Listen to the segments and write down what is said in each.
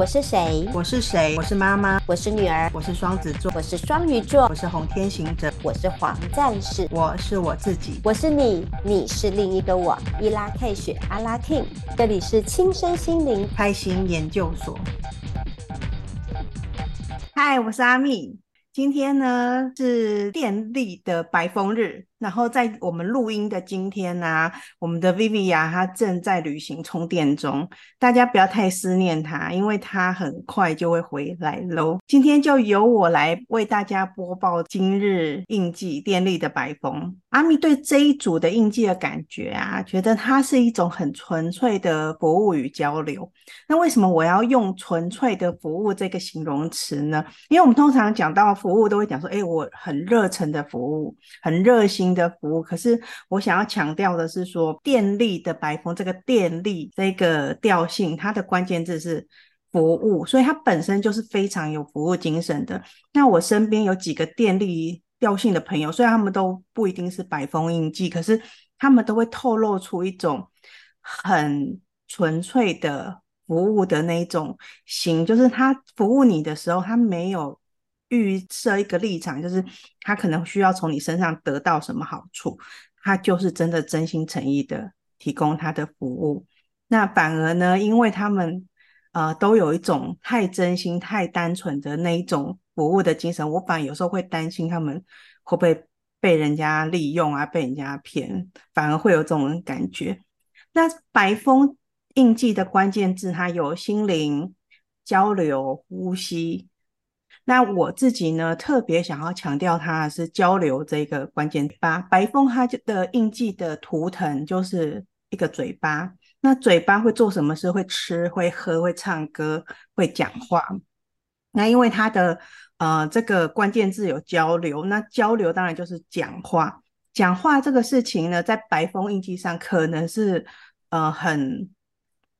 我是谁？我是谁？我是妈妈。我是女儿。我是双子座。我是双鱼座。我是红天行者。我是黄战士。我是我自己。我是你，你是另一个我。伊拉 K 雪阿拉 King，这里是亲身心灵开心研究所。嗨，我是阿蜜。今天呢是电力的白风日。然后在我们录音的今天呢、我们的 Viviya 她正在旅行充电中，大家不要太思念她，因为她很快就会回来喽。今天就由我来为大家播报今日印记电力的白风。阿蜜对这一组的印记的感觉啊，觉得它是一种很纯粹的服务与交流。那为什么我要用纯粹的服务这个形容词呢？因为我们通常讲到服务，都会讲说，哎，我很热忱的服务，很热心。的服务，可是我想要强调的是说，电力的白风这个电力这个调性，它的关键字是服务，所以它本身就是非常有服务精神的。那我身边有几个电力调性的朋友，虽然他们都不一定是白风印记，可是他们都会透露出一种很纯粹的服务的那一种型，就是他服务你的时候，他没有。预设一个立场，就是他可能需要从你身上得到什么好处，他就是真的真心诚意的提供他的服务。那反而呢，因为他们呃都有一种太真心、太单纯的那一种服务的精神，我反而有时候会担心他们会不会被人家利用啊，被人家骗，反而会有这种感觉。那白风印记的关键字，它有心灵交流、呼吸。那我自己呢，特别想要强调它是交流这个关键八。白风它的印记的图腾就是一个嘴巴，那嘴巴会做什么事？会吃、会喝、会唱歌、会讲话。那因为它的呃这个关键字有交流，那交流当然就是讲话。讲话这个事情呢，在白风印记上可能是呃很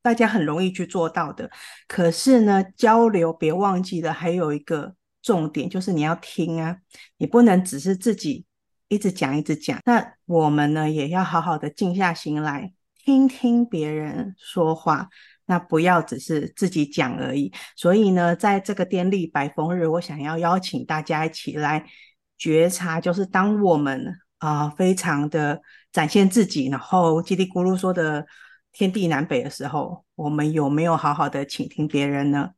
大家很容易去做到的。可是呢，交流别忘记了还有一个。重点就是你要听啊，你不能只是自己一直讲一直讲。那我们呢，也要好好的静下心来听听别人说话，那不要只是自己讲而已。所以呢，在这个电力白风日，我想要邀请大家一起来觉察，就是当我们啊、非常的展现自己，然后叽里咕噜说的天地南北的时候，我们有没有好好的倾听别人呢？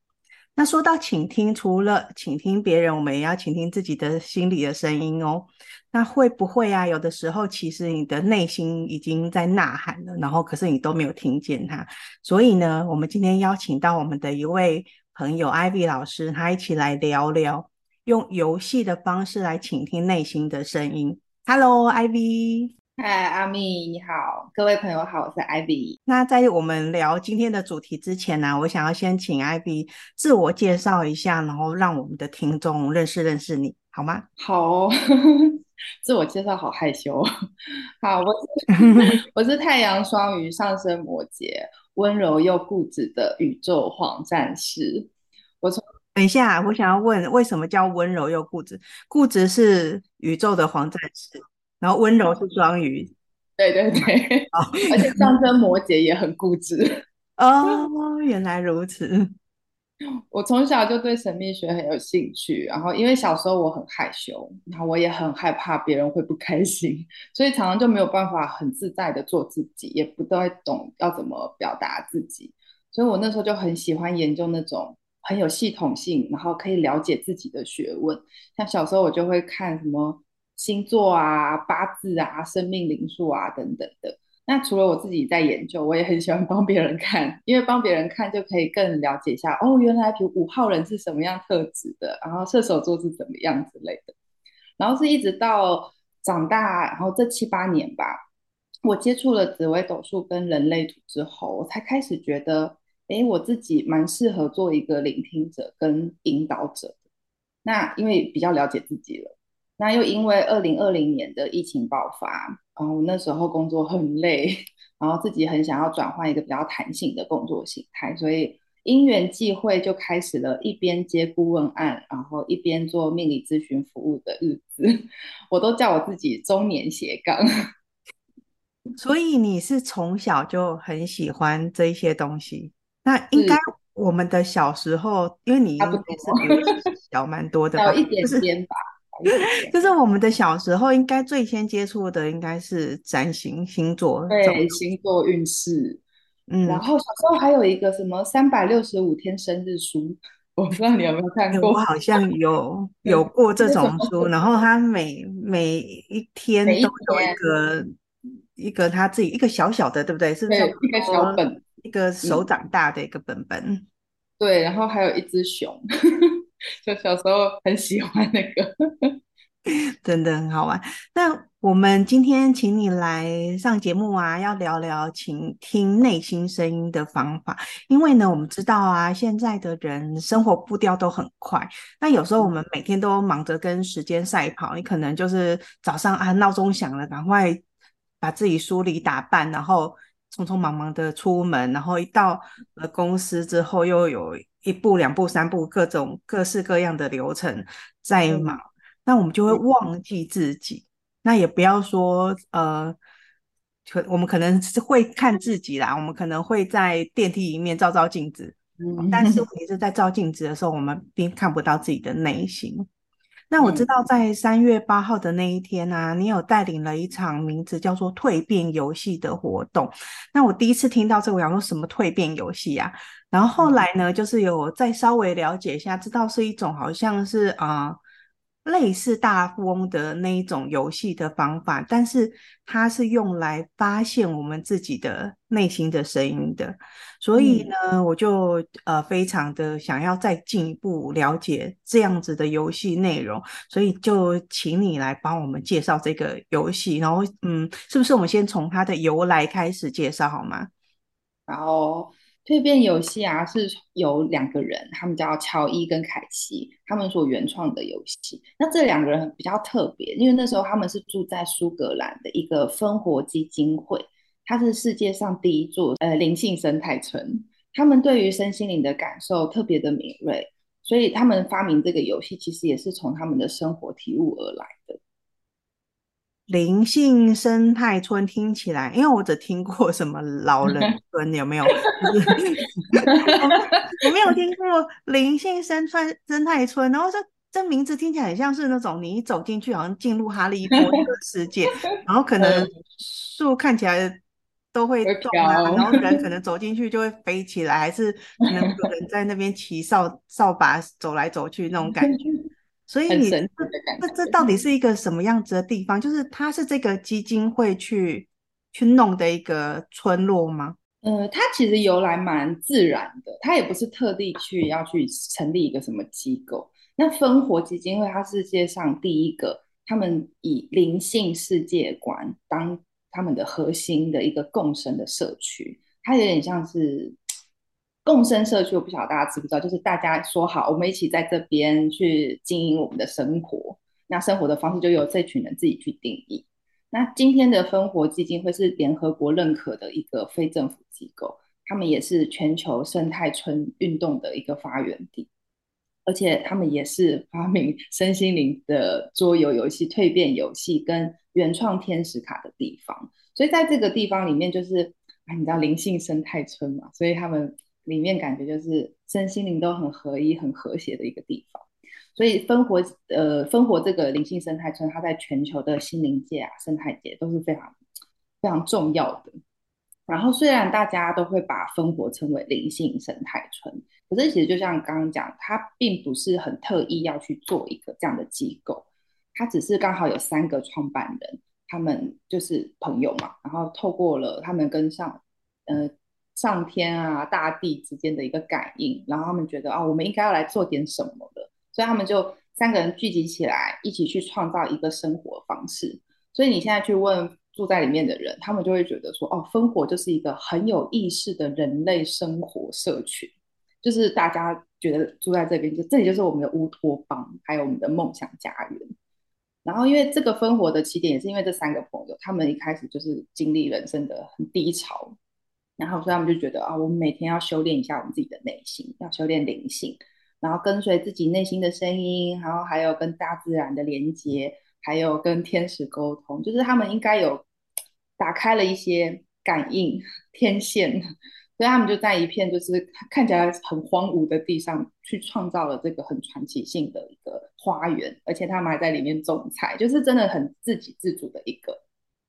那说到倾听，除了倾听别人，我们也要倾听自己的心里的声音哦。那会不会啊？有的时候，其实你的内心已经在呐喊了，然后可是你都没有听见它。所以呢，我们今天邀请到我们的一位朋友 Ivy 老师，他一起来聊聊，用游戏的方式来倾听内心的声音。Hello，Ivy。嗨，阿蜜，你好，各位朋友好，我是 Ivy。那在我们聊今天的主题之前呢，我想要先请 Ivy 自我介绍一下，然后让我们的听众认识认识你，好吗？好，哦 自我介绍好害羞。好，我是 我是太阳双鱼上升摩羯，温柔又固执的宇宙黄战士。我从等一下，我想要问，为什么叫温柔又固执？固执是宇宙的黄战士。然后温柔是双鱼，对对对，而且上升摩羯也很固执哦，原来如此。我从小就对神秘学很有兴趣，然后因为小时候我很害羞，然后我也很害怕别人会不开心，所以常常就没有办法很自在的做自己，也不太懂要怎么表达自己，所以我那时候就很喜欢研究那种很有系统性，然后可以了解自己的学问。像小时候我就会看什么。星座啊、八字啊、生命灵数啊等等的。那除了我自己在研究，我也很喜欢帮别人看，因为帮别人看就可以更了解一下哦，原来比如五号人是什么样特质的，然后射手座是怎么样之类的。然后是一直到长大，然后这七八年吧，我接触了紫微斗数跟人类图之后，我才开始觉得，诶，我自己蛮适合做一个聆听者跟引导者。那因为比较了解自己了。那又因为二零二零年的疫情爆发，然后那时候工作很累，然后自己很想要转换一个比较弹性的工作形态，所以因缘际会就开始了一边接顾问案，然后一边做命理咨询服务的日子。我都叫我自己中年斜杠。所以你是从小就很喜欢这一些东西？那应该我们的小时候，因为你应该是比我小蛮多的吧，小一点点吧。就是我们的小时候，应该最先接触的应该是占星星座，对，星座运势。嗯，然后小时候还有一个什么三百六十五天生日书，我不知道你有没有看过？我好像有 有过这种书，然后他每每一天都有一个一,一个他自己一个小小的，对不对？是不是一个小本，一个手掌大的一个本本？嗯、对，然后还有一只熊。就小时候很喜欢那个，真的很好玩。那我们今天请你来上节目啊，要聊聊倾听内心声音的方法。因为呢，我们知道啊，现在的人生活步调都很快，那有时候我们每天都忙着跟时间赛跑，你可能就是早上啊闹钟响了，赶快把自己梳理打扮，然后匆匆忙忙的出门，然后一到了公司之后又有。一步两步三步，各种各式各样的流程在忙，嗯、那我们就会忘记自己。嗯、那也不要说呃，可我们可能是会看自己啦，我们可能会在电梯里面照照镜子，嗯、但是问题是在照镜子的时候，我们并看不到自己的内心。那我知道在三月八号的那一天呢、啊，你有带领了一场名字叫做“蜕变游戏”的活动。那我第一次听到这个，我想说什么蜕变游戏啊？然后后来呢，就是有再稍微了解一下，知道是一种好像是啊。呃类似大富翁的那一种游戏的方法，但是它是用来发现我们自己的内心的声音的。所以呢，嗯、我就呃非常的想要再进一步了解这样子的游戏内容，所以就请你来帮我们介绍这个游戏。然后，嗯，是不是我们先从它的由来开始介绍好吗？然后。蜕变游戏啊，是有两个人，他们叫乔伊跟凯奇，他们所原创的游戏。那这两个人比较特别，因为那时候他们是住在苏格兰的一个芬活基金会，它是世界上第一座呃灵性生态村。他们对于身心灵的感受特别的敏锐，所以他们发明这个游戏，其实也是从他们的生活体悟而来的。灵性生态村听起来，因为我只听过什么老人村，有没有？我没有听过灵性生态生态村，然后这这名字听起来很像是那种你一走进去，好像进入哈利波特的世界，然后可能树看起来都会动啊，然后人可 能走进去就会飞起来，还是可能有人在那边骑扫扫把走来走去那种感觉。所以你这这到底是一个什么样子的地方？就是它是这个基金会去去弄的一个村落吗？呃，它其实由来蛮自然的，它也不是特地去要去成立一个什么机构。那芬活基金会，它是世界上第一个，他们以灵性世界观当他们的核心的一个共生的社区，它有点像是。共生社区，我不晓得大家知不知道，就是大家说好，我们一起在这边去经营我们的生活。那生活的方式就由这群人自己去定义。那今天的芬活基金会是联合国认可的一个非政府机构，他们也是全球生态村运动的一个发源地，而且他们也是发明 身心灵的桌游游戏、蜕变游戏跟原创天使卡的地方。所以在这个地方里面，就是啊，你知道灵性生态村嘛，所以他们。里面感觉就是身心灵都很合一、很和谐的一个地方，所以芬活呃芬活这个灵性生态村，它在全球的心灵界啊、生态界都是非常非常重要的。然后虽然大家都会把芬活称为灵性生态村，可是其实就像刚刚讲，它并不是很特意要去做一个这样的机构，它只是刚好有三个创办人，他们就是朋友嘛，然后透过了他们跟上呃。上天啊，大地之间的一个感应，然后他们觉得啊，我们应该要来做点什么的，所以他们就三个人聚集起来，一起去创造一个生活方式。所以你现在去问住在里面的人，他们就会觉得说，哦，芬活就是一个很有意识的人类生活社群，就是大家觉得住在这边，就这里就是我们的乌托邦，还有我们的梦想家园。然后因为这个芬活的起点也是因为这三个朋友，他们一开始就是经历人生的很低潮。然后，所以他们就觉得啊，我们每天要修炼一下我们自己的内心，要修炼灵性，然后跟随自己内心的声音，然后还有跟大自然的连接，还有跟天使沟通，就是他们应该有打开了一些感应天线，所以他们就在一片就是看起来很荒芜的地上去创造了这个很传奇性的一个花园，而且他们还在里面种菜，就是真的很自给自足的一个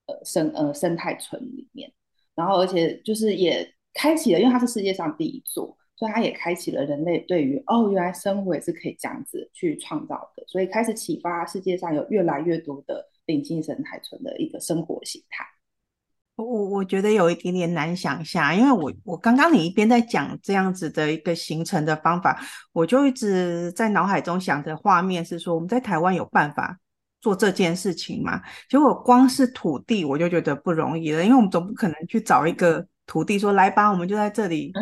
呃生呃生态村里面。然后而且就是也开启了，因为它是世界上第一座，所以它也开启了人类对于哦原来生活也是可以这样子去创造的，所以开始启发世界上有越来越多的临近生态村的一个生活形态。我我觉得有一点点难想象，因为我我刚刚你一边在讲这样子的一个形成的方法，我就一直在脑海中想着画面是说，我们在台湾有办法做这件事情吗？结果光是土地我就觉得不容易了，因为我们总不可能去找一个土地说来吧，我们就在这里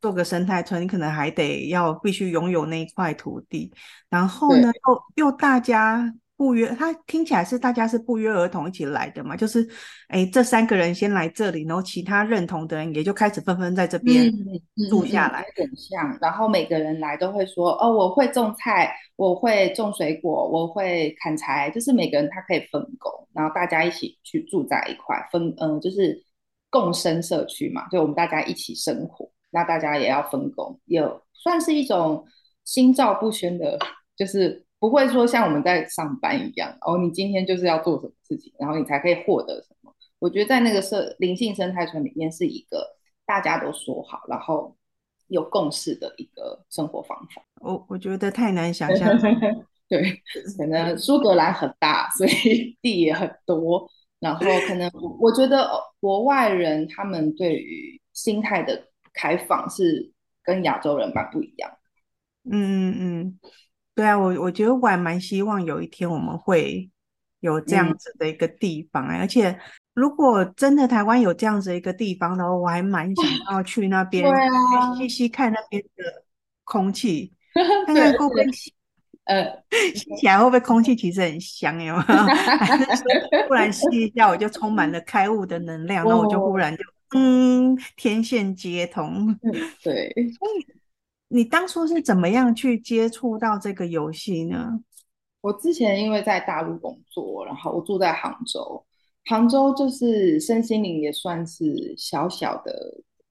做个生态村，你可能还得要必须拥有那一块土地，然后呢又又大家。不约，他听起来是大家是不约而同一起来的嘛，就是，哎，这三个人先来这里，然后其他认同的人也就开始纷纷在这边住下来，很、嗯、像。然后每个人来都会说，哦，我会种菜，我会种水果，我会砍柴，就是每个人他可以分工，然后大家一起去住在一块，分，嗯，就是共生社区嘛，就我们大家一起生活，那大家也要分工，有算是一种心照不宣的，就是。不会说像我们在上班一样，哦，你今天就是要做什么事情，然后你才可以获得什么。我觉得在那个社灵性生态村里面是一个大家都说好，然后有共识的一个生活方法。我我觉得太难想象。对，可能苏格兰很大，所以 地也很多，然后可能我觉得国外人他们对于心态的开放是跟亚洲人蛮不一样。嗯嗯嗯。对啊，我我觉得我还蛮希望有一天我们会有这样子的一个地方，嗯、而且如果真的台湾有这样子一个地方的话，我还蛮想 要去那边吸吸看那边的空气，看看会不会，呃，吸起来会不会空气其实很香，有没有？还是说忽然吸一下我就充满了开悟的能量，然后我就忽然就嗯，天线接通，对。你当初是怎么样去接触到这个游戏呢？我之前因为在大陆工作，然后我住在杭州，杭州就是身心灵也算是小小的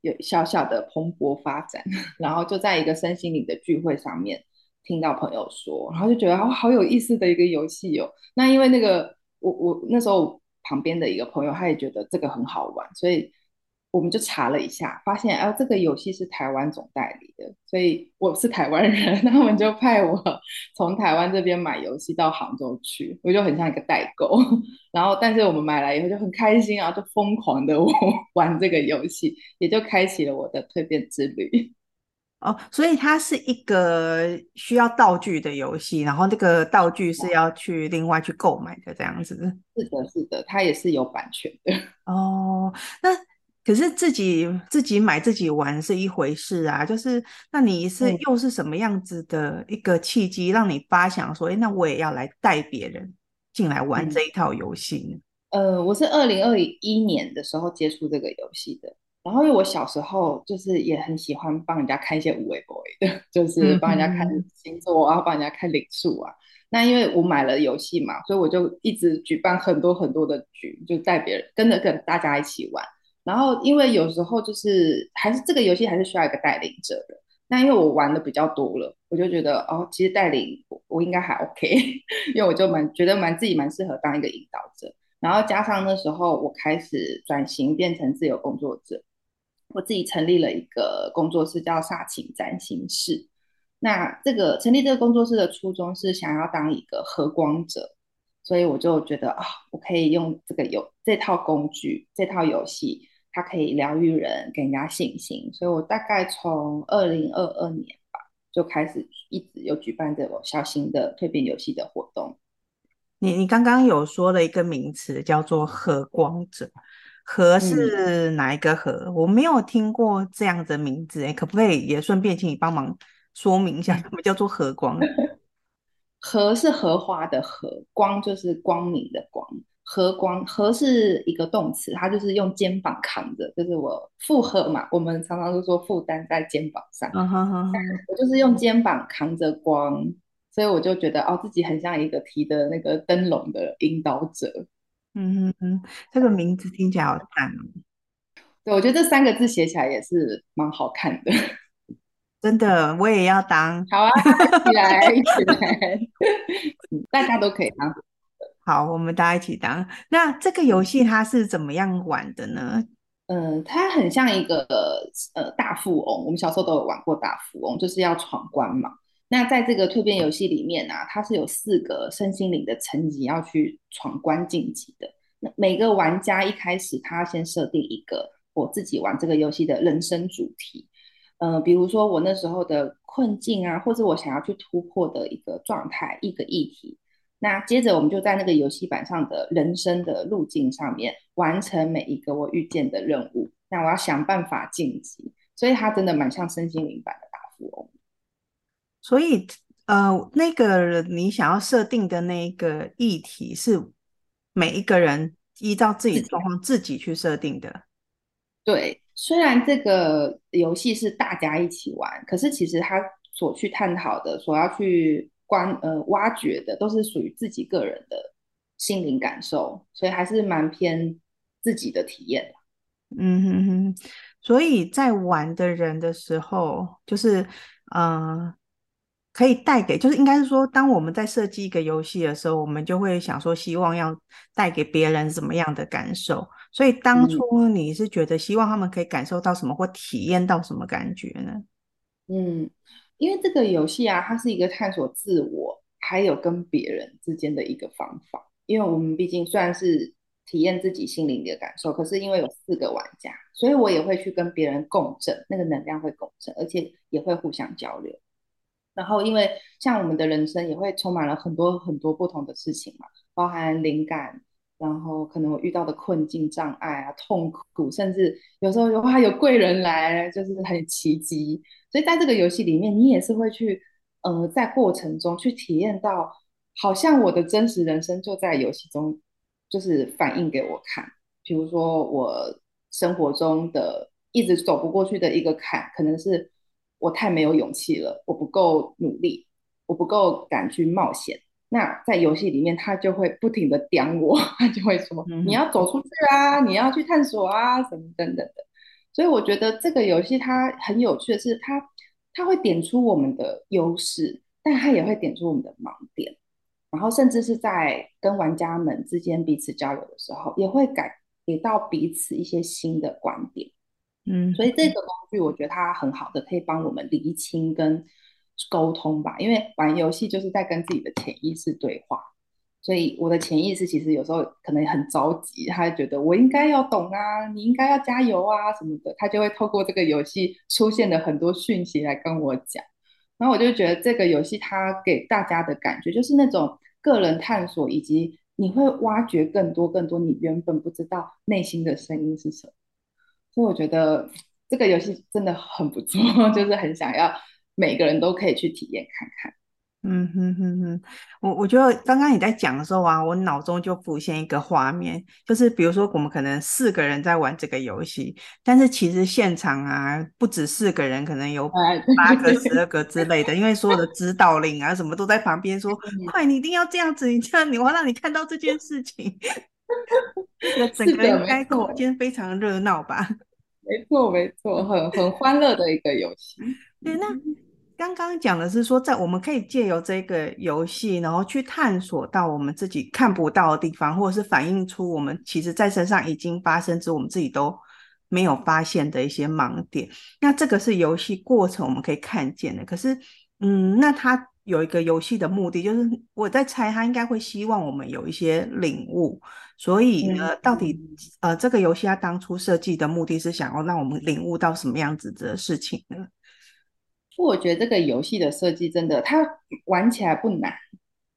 有小小的蓬勃发展，然后就在一个身心灵的聚会上面听到朋友说，然后就觉得好好有意思的一个游戏哦。那因为那个我我那时候旁边的一个朋友他也觉得这个很好玩，所以。我们就查了一下，发现啊，这个游戏是台湾总代理的，所以我是台湾人，他们就派我 从台湾这边买游戏到杭州去，我就很像一个代购。然后，但是我们买来以后就很开心啊，就疯狂的玩这个游戏，也就开启了我的蜕变之旅。哦，所以它是一个需要道具的游戏，然后这个道具是要去另外去购买的，这样子。是的，是的，它也是有版权的。哦，那。可是自己自己买自己玩是一回事啊，就是那你是又是什么样子的一个契机，让你发想说，哎、嗯，那我也要来带别人进来玩这一套游戏呢？呃，我是二零二一年的时候接触这个游戏的，然后因为我小时候就是也很喜欢帮人家看一些有的没的，就是帮人家看星座啊，帮、嗯、人家看灵数啊。那因为我买了游戏嘛，所以我就一直举办很多很多的局，就带别人跟着跟大家一起玩。然后，因为有时候就是还是这个游戏还是需要一个带领者的。那因为我玩的比较多了，我就觉得哦，其实带领我，我应该还 OK，因为我就蛮觉得蛮自己蛮适合当一个引导者。然后加上那时候我开始转型变成自由工作者，我自己成立了一个工作室叫煞晴占星室。那这个成立这个工作室的初衷是想要当一个和光者，所以我就觉得啊，我可以用这个游这套工具，这套游戏。它可以疗愈人，给人家信心，所以我大概从二零二二年吧，就开始一直有举办这种小型的蜕变游戏的活动。你你刚刚有说了一个名词叫做“和光者”，和是哪一个和？嗯、我没有听过这样的名字，哎，可不可以也顺便请你帮忙说明一下，什么叫做和光？和是荷花的和，光就是光明的光。和光和是一个动词，它就是用肩膀扛着，就是我负荷嘛。我们常常都说负担在肩膀上，uh -huh, uh -huh. 我就是用肩膀扛着光，所以我就觉得哦，自己很像一个提的那个灯笼的引导者。嗯哼哼，这个名字听起来好赞哦。对，我觉得这三个字写起来也是蛮好看的。真的，我也要当。好啊，一起来，一起来，大家都可以当。好，我们大家一起当。那这个游戏它是怎么样玩的呢？嗯，它很像一个呃大富翁，我们小时候都有玩过大富翁，就是要闯关嘛。那在这个蜕变游戏里面啊，它是有四个身心灵的层级要去闯关晋级的。那每个玩家一开始他先设定一个我自己玩这个游戏的人生主题，呃，比如说我那时候的困境啊，或者我想要去突破的一个状态，一个议题。那接着我们就在那个游戏板上的人生的路径上面完成每一个我遇见的任务。那我要想办法晋级，所以它真的蛮像身心灵版的大富翁。所以，呃，那个你想要设定的那个议题是每一个人依照自己的状况自己去设定的。对，虽然这个游戏是大家一起玩，可是其实他所去探讨的、所要去关呃挖掘的，都是属于自己个人的心灵感受，所以还是蛮偏自己的体验。嗯哼哼，所以在玩的人的时候，就是嗯。呃可以带给，就是应该是说，当我们在设计一个游戏的时候，我们就会想说，希望要带给别人什么样的感受。所以当初你是觉得希望他们可以感受到什么，或体验到什么感觉呢？嗯，因为这个游戏啊，它是一个探索自我还有跟别人之间的一个方法。因为我们毕竟虽然是体验自己心灵的感受，可是因为有四个玩家，所以我也会去跟别人共振，那个能量会共振，而且也会互相交流。然后，因为像我们的人生也会充满了很多很多不同的事情嘛，包含灵感，然后可能我遇到的困境、障碍啊、痛苦，甚至有时候有哇有贵人来，就是很奇迹。所以在这个游戏里面，你也是会去，呃，在过程中去体验到，好像我的真实人生就在游戏中，就是反映给我看。比如说我生活中的一直走不过去的一个坎，可能是。我太没有勇气了，我不够努力，我不够敢去冒险。那在游戏里面，他就会不停的刁我，他就会说：“嗯、你要走出去啊，你要去探索啊，什么等等的。”所以我觉得这个游戏它很有趣的是，它它会点出我们的优势，但它也会点出我们的盲点，然后甚至是在跟玩家们之间彼此交流的时候，也会给给到彼此一些新的观点。嗯，所以这个工具我觉得它很好的，可以帮我们厘清跟沟通吧。因为玩游戏就是在跟自己的潜意识对话，所以我的潜意识其实有时候可能很着急，他觉得我应该要懂啊，你应该要加油啊什么的，他就会透过这个游戏出现的很多讯息来跟我讲。然后我就觉得这个游戏它给大家的感觉就是那种个人探索，以及你会挖掘更多更多你原本不知道内心的声音是什么。所以我觉得这个游戏真的很不错，就是很想要每个人都可以去体验看看。嗯哼哼哼，我我觉得刚刚你在讲的时候啊，我脑中就浮现一个画面，就是比如说我们可能四个人在玩这个游戏，但是其实现场啊不止四个人，可能有八个、十二个之类的，因为所有的指导令啊什么都在旁边说：“快，你一定要这样子，你这样你我要让你看到这件事情。”那整个应该空间非常热闹吧？没错，没错，很很欢乐的一个游戏。对，那刚刚讲的是说，在我们可以借由这个游戏，然后去探索到我们自己看不到的地方，或者是反映出我们其实在身上已经发生，之我们自己都没有发现的一些盲点。那这个是游戏过程我们可以看见的。可是，嗯，那它有一个游戏的目的，就是我在猜，他应该会希望我们有一些领悟。所以呢，到底呃，这个游戏它当初设计的目的是想要让我们领悟到什么样子的事情呢？我觉得这个游戏的设计真的，它玩起来不难，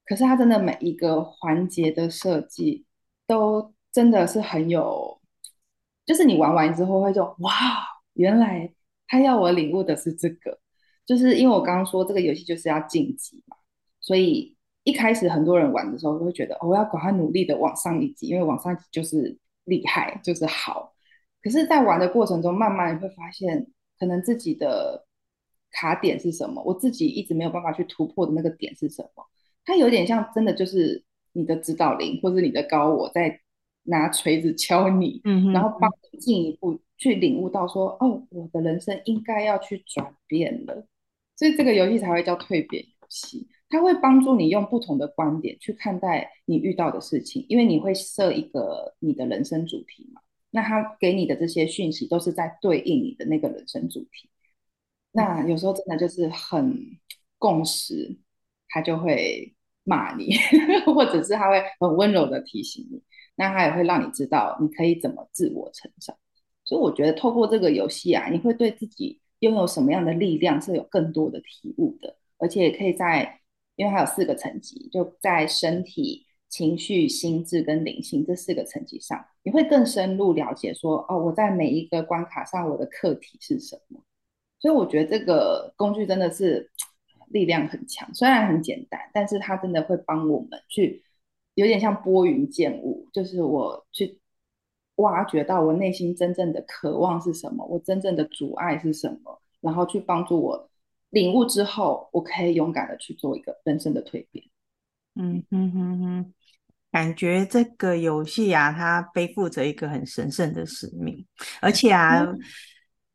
可是它真的每一个环节的设计都真的是很有，就是你玩完之后会说哇，原来他要我领悟的是这个，就是因为我刚刚说这个游戏就是要晋级嘛，所以。一开始很多人玩的时候都会觉得，我要赶快努力的往上一级，因为往上一级就是厉害，就是好。可是，在玩的过程中，慢慢会发现，可能自己的卡点是什么，我自己一直没有办法去突破的那个点是什么。它有点像真的就是你的指导灵，或者你的高我在拿锤子敲你，嗯，然后帮你进一步去领悟到说，哦，我的人生应该要去转变了，所以这个游戏才会叫蜕变游戏。它会帮助你用不同的观点去看待你遇到的事情，因为你会设一个你的人生主题嘛。那他给你的这些讯息都是在对应你的那个人生主题。那有时候真的就是很共识，他就会骂你，或者是他会很温柔的提醒你。那他也会让你知道你可以怎么自我成长。所以我觉得透过这个游戏啊，你会对自己拥有什么样的力量是有更多的体悟的，而且也可以在。因为它有四个层级，就在身体、情绪、心智跟灵性这四个层级上，你会更深入了解说，哦，我在每一个关卡上我的课题是什么。所以我觉得这个工具真的是力量很强，虽然很简单，但是它真的会帮我们去，有点像拨云见雾，就是我去挖掘到我内心真正的渴望是什么，我真正的阻碍是什么，然后去帮助我。领悟之后，我可以勇敢的去做一个人生的蜕变。嗯哼哼哼，感觉这个游戏啊，它背负着一个很神圣的使命，而且啊，嗯、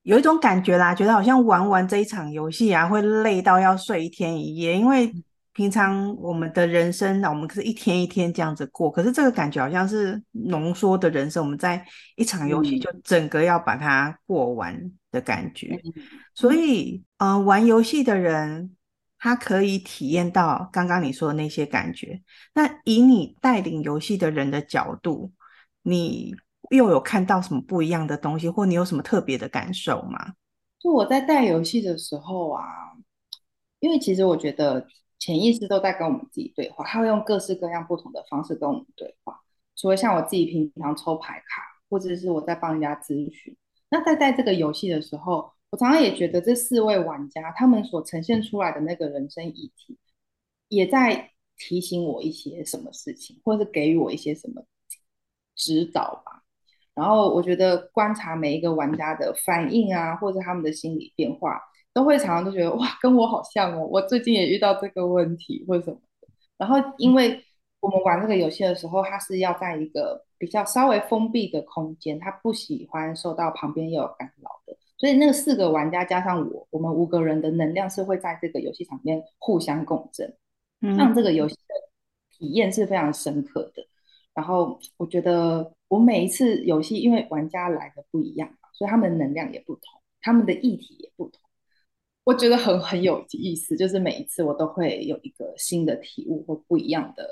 有一种感觉啦，觉得好像玩完这一场游戏啊，会累到要睡一天一夜，因为。平常我们的人生，啊我们可是一天一天这样子过，可是这个感觉好像是浓缩的人生，我们在一场游戏就整个要把它过完的感觉。嗯、所以，嗯、呃，玩游戏的人他可以体验到刚刚你说的那些感觉。那以你带领游戏的人的角度，你又有看到什么不一样的东西，或你有什么特别的感受吗？就我在带游戏的时候啊，因为其实我觉得。潜意识都在跟我们自己对话，他会用各式各样不同的方式跟我们对话。除了像我自己平常抽牌卡，或者是我在帮人家咨询，那在带这个游戏的时候，我常常也觉得这四位玩家他们所呈现出来的那个人生议题，也在提醒我一些什么事情，或者是给予我一些什么指导吧。然后我觉得观察每一个玩家的反应啊，或者他们的心理变化。都会常常都觉得哇，跟我好像哦，我最近也遇到这个问题或者什么的。然后，因为我们玩这个游戏的时候，它是要在一个比较稍微封闭的空间，他不喜欢受到旁边有干扰的。所以，那个四个玩家加上我，我们五个人的能量是会在这个游戏场面互相共振，让这个游戏的体验是非常深刻的。然后，我觉得我每一次游戏，因为玩家来的不一样嘛，所以他们的能量也不同，他们的议题也不同。我觉得很很有意思，就是每一次我都会有一个新的体悟或不一样的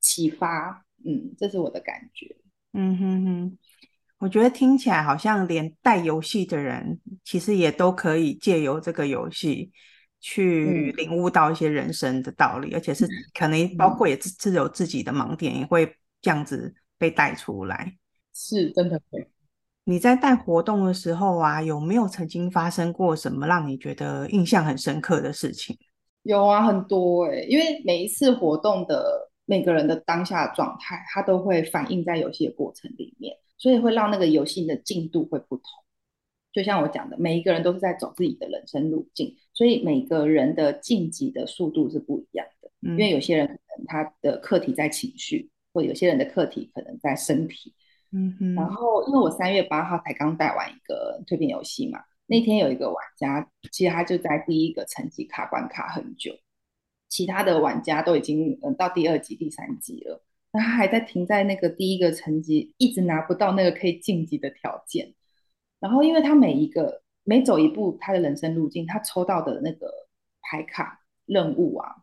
启发，嗯，这是我的感觉。嗯哼哼，我觉得听起来好像连带游戏的人，其实也都可以借由这个游戏去领悟到一些人生的道理，嗯、而且是可能包括也是有自己的盲点，也会这样子被带出来，是真的会。你在带活动的时候啊，有没有曾经发生过什么让你觉得印象很深刻的事情？有啊，很多哎、欸，因为每一次活动的每个人的当下的状态，它都会反映在游戏的过程里面，所以会让那个游戏的进度会不同。就像我讲的，每一个人都是在走自己的人生路径，所以每个人的晋级的速度是不一样的。嗯、因为有些人可能他的课题在情绪，或有些人的课题可能在身体。嗯哼，然后因为我三月八号才刚带完一个蜕变游戏嘛，那天有一个玩家，其实他就在第一个层级卡关卡很久，其他的玩家都已经嗯到第二级、第三级了，那他还在停在那个第一个层级，一直拿不到那个可以晋级的条件。然后因为他每一个每走一步，他的人生路径，他抽到的那个牌卡任务啊。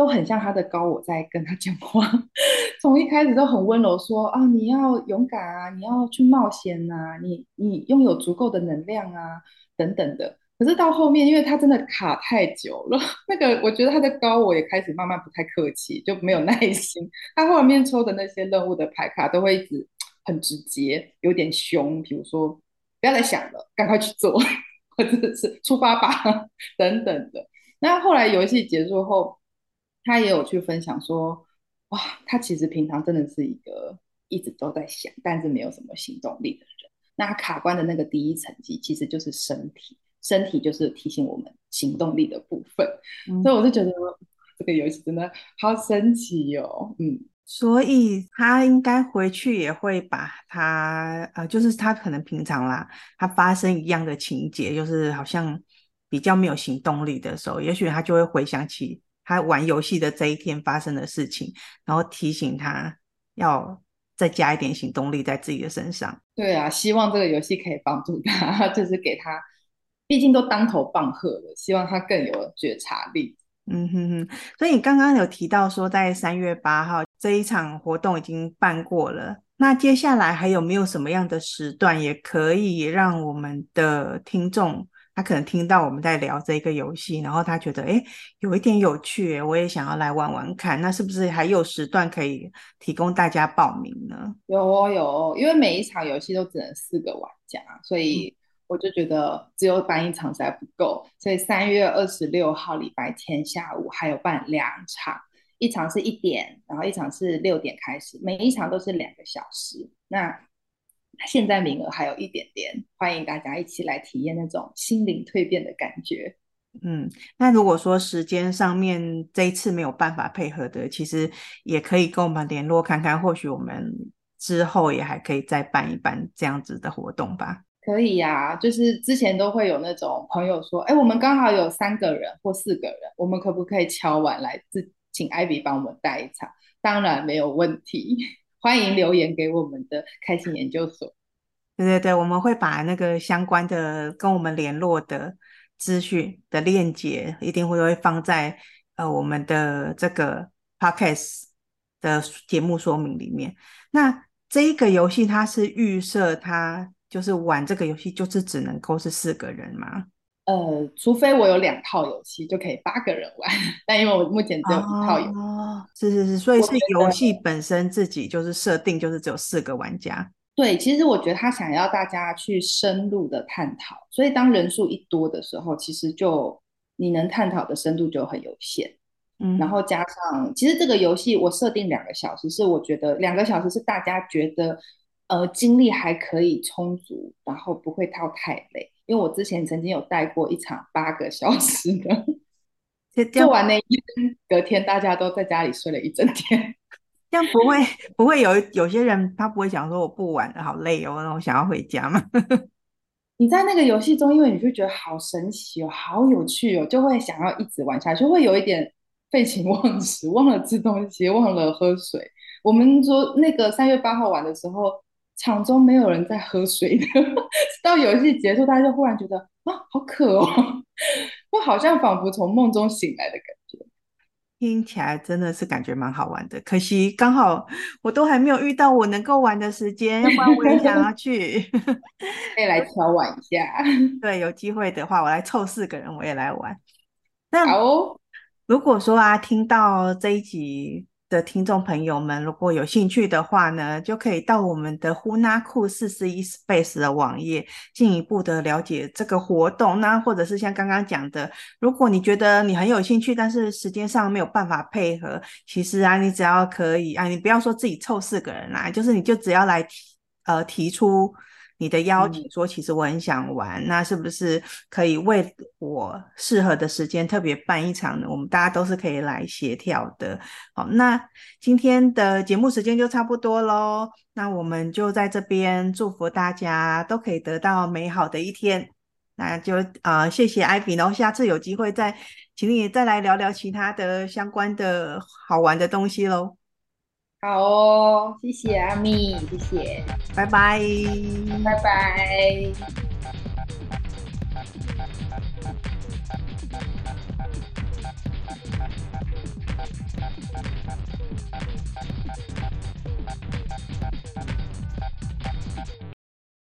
都很像他的高我在跟他讲话，从一开始都很温柔说啊，你要勇敢啊，你要去冒险呐、啊，你你拥有足够的能量啊，等等的。可是到后面，因为他真的卡太久了，那个我觉得他的高我也开始慢慢不太客气，就没有耐心。他后面抽的那些任务的牌卡都会一直很直接，有点凶，比如说不要再想了，赶快去做，或者是出发吧，等等的。那后来游戏结束后。他也有去分享说，哇，他其实平常真的是一个一直都在想，但是没有什么行动力的人。那他卡关的那个第一层级，其实就是身体，身体就是提醒我们行动力的部分。嗯、所以我就觉得这个游戏真的好神奇哟、哦。嗯，所以他应该回去也会把他呃，就是他可能平常啦，他发生一样的情节，就是好像比较没有行动力的时候，也许他就会回想起他玩游戏的这一天发生的事情，然后提醒他要再加一点行动力在自己的身上。对啊，希望这个游戏可以帮助他，就是给他，毕竟都当头棒喝了，希望他更有觉察力。嗯哼哼，所以你刚刚有提到说，在三月八号这一场活动已经办过了，那接下来还有没有什么样的时段也可以让我们的听众，他可能听到我们在聊这个游戏，然后他觉得诶有一点有趣，我也想要来玩玩看，那是不是还有时段可以提供大家报名呢？有哦，有哦，因为每一场游戏都只能四个玩家，所以。我就觉得只有办一场实在不够，所以三月二十六号礼拜天下午还有办两场，一场是一点，然后一场是六点开始，每一场都是两个小时。那现在名额还有一点点，欢迎大家一起来体验那种心灵蜕变的感觉。嗯，那如果说时间上面这一次没有办法配合的，其实也可以跟我们联络看看，或许我们之后也还可以再办一办这样子的活动吧。可以呀、啊，就是之前都会有那种朋友说，哎，我们刚好有三个人或四个人，我们可不可以敲完来自请艾比帮我们带一场？当然没有问题，欢迎留言给我们的开心研究所。对对对，我们会把那个相关的跟我们联络的资讯的链接，一定会会放在呃我们的这个 Podcast 的节目说明里面。那这一个游戏它是预设它。就是玩这个游戏，就是只能够是四个人吗？呃，除非我有两套游戏，就可以八个人玩。但因为我目前只有一套游戏，哦，是是是，所以是游戏本身自己就是设定，就是只有四个玩家。对，其实我觉得他想要大家去深入的探讨，所以当人数一多的时候，其实就你能探讨的深度就很有限。嗯，然后加上，其实这个游戏我设定两个小时，是我觉得两个小时是大家觉得。呃，精力还可以充足，然后不会到太累。因为我之前曾经有带过一场八个小时的，做完那一天，隔天大家都在家里睡了一整天。这样不会不会有有些人他不会想说我不玩了，好累哦，然后想要回家吗？你在那个游戏中，因为你就觉得好神奇哦，好有趣哦，就会想要一直玩下去，会有一点废寝忘食，忘了吃东西，忘了喝水。我们说那个三月八号玩的时候。场中没有人在喝水的，到游戏结束，大家就忽然觉得啊，好渴哦，我好像仿佛从梦中醒来的感觉。听起来真的是感觉蛮好玩的，可惜刚好我都还没有遇到我能够玩的时间，要不然我也想要去，可以来挑玩一下。对，有机会的话，我来凑四个人，我也来玩。那好哦，如果说啊，听到这一集。的听众朋友们，如果有兴趣的话呢，就可以到我们的呼纳库四十一 Space 的网页，进一步的了解这个活动。那或者是像刚刚讲的，如果你觉得你很有兴趣，但是时间上没有办法配合，其实啊，你只要可以啊，你不要说自己凑四个人来，就是你就只要来提呃提出。你的邀请说，其实我很想玩，嗯，那是不是可以为我适合的时间特别办一场呢？我们大家都是可以来协调的。好，那今天的节目时间就差不多喽，那我们就在这边祝福大家都可以得到美好的一天。那就啊，呃，谢谢 Ivy，然后下次有机会再请你再来聊聊其他的相关的好玩的东西喽。好哦，谢谢阿米，谢谢，拜拜，拜拜。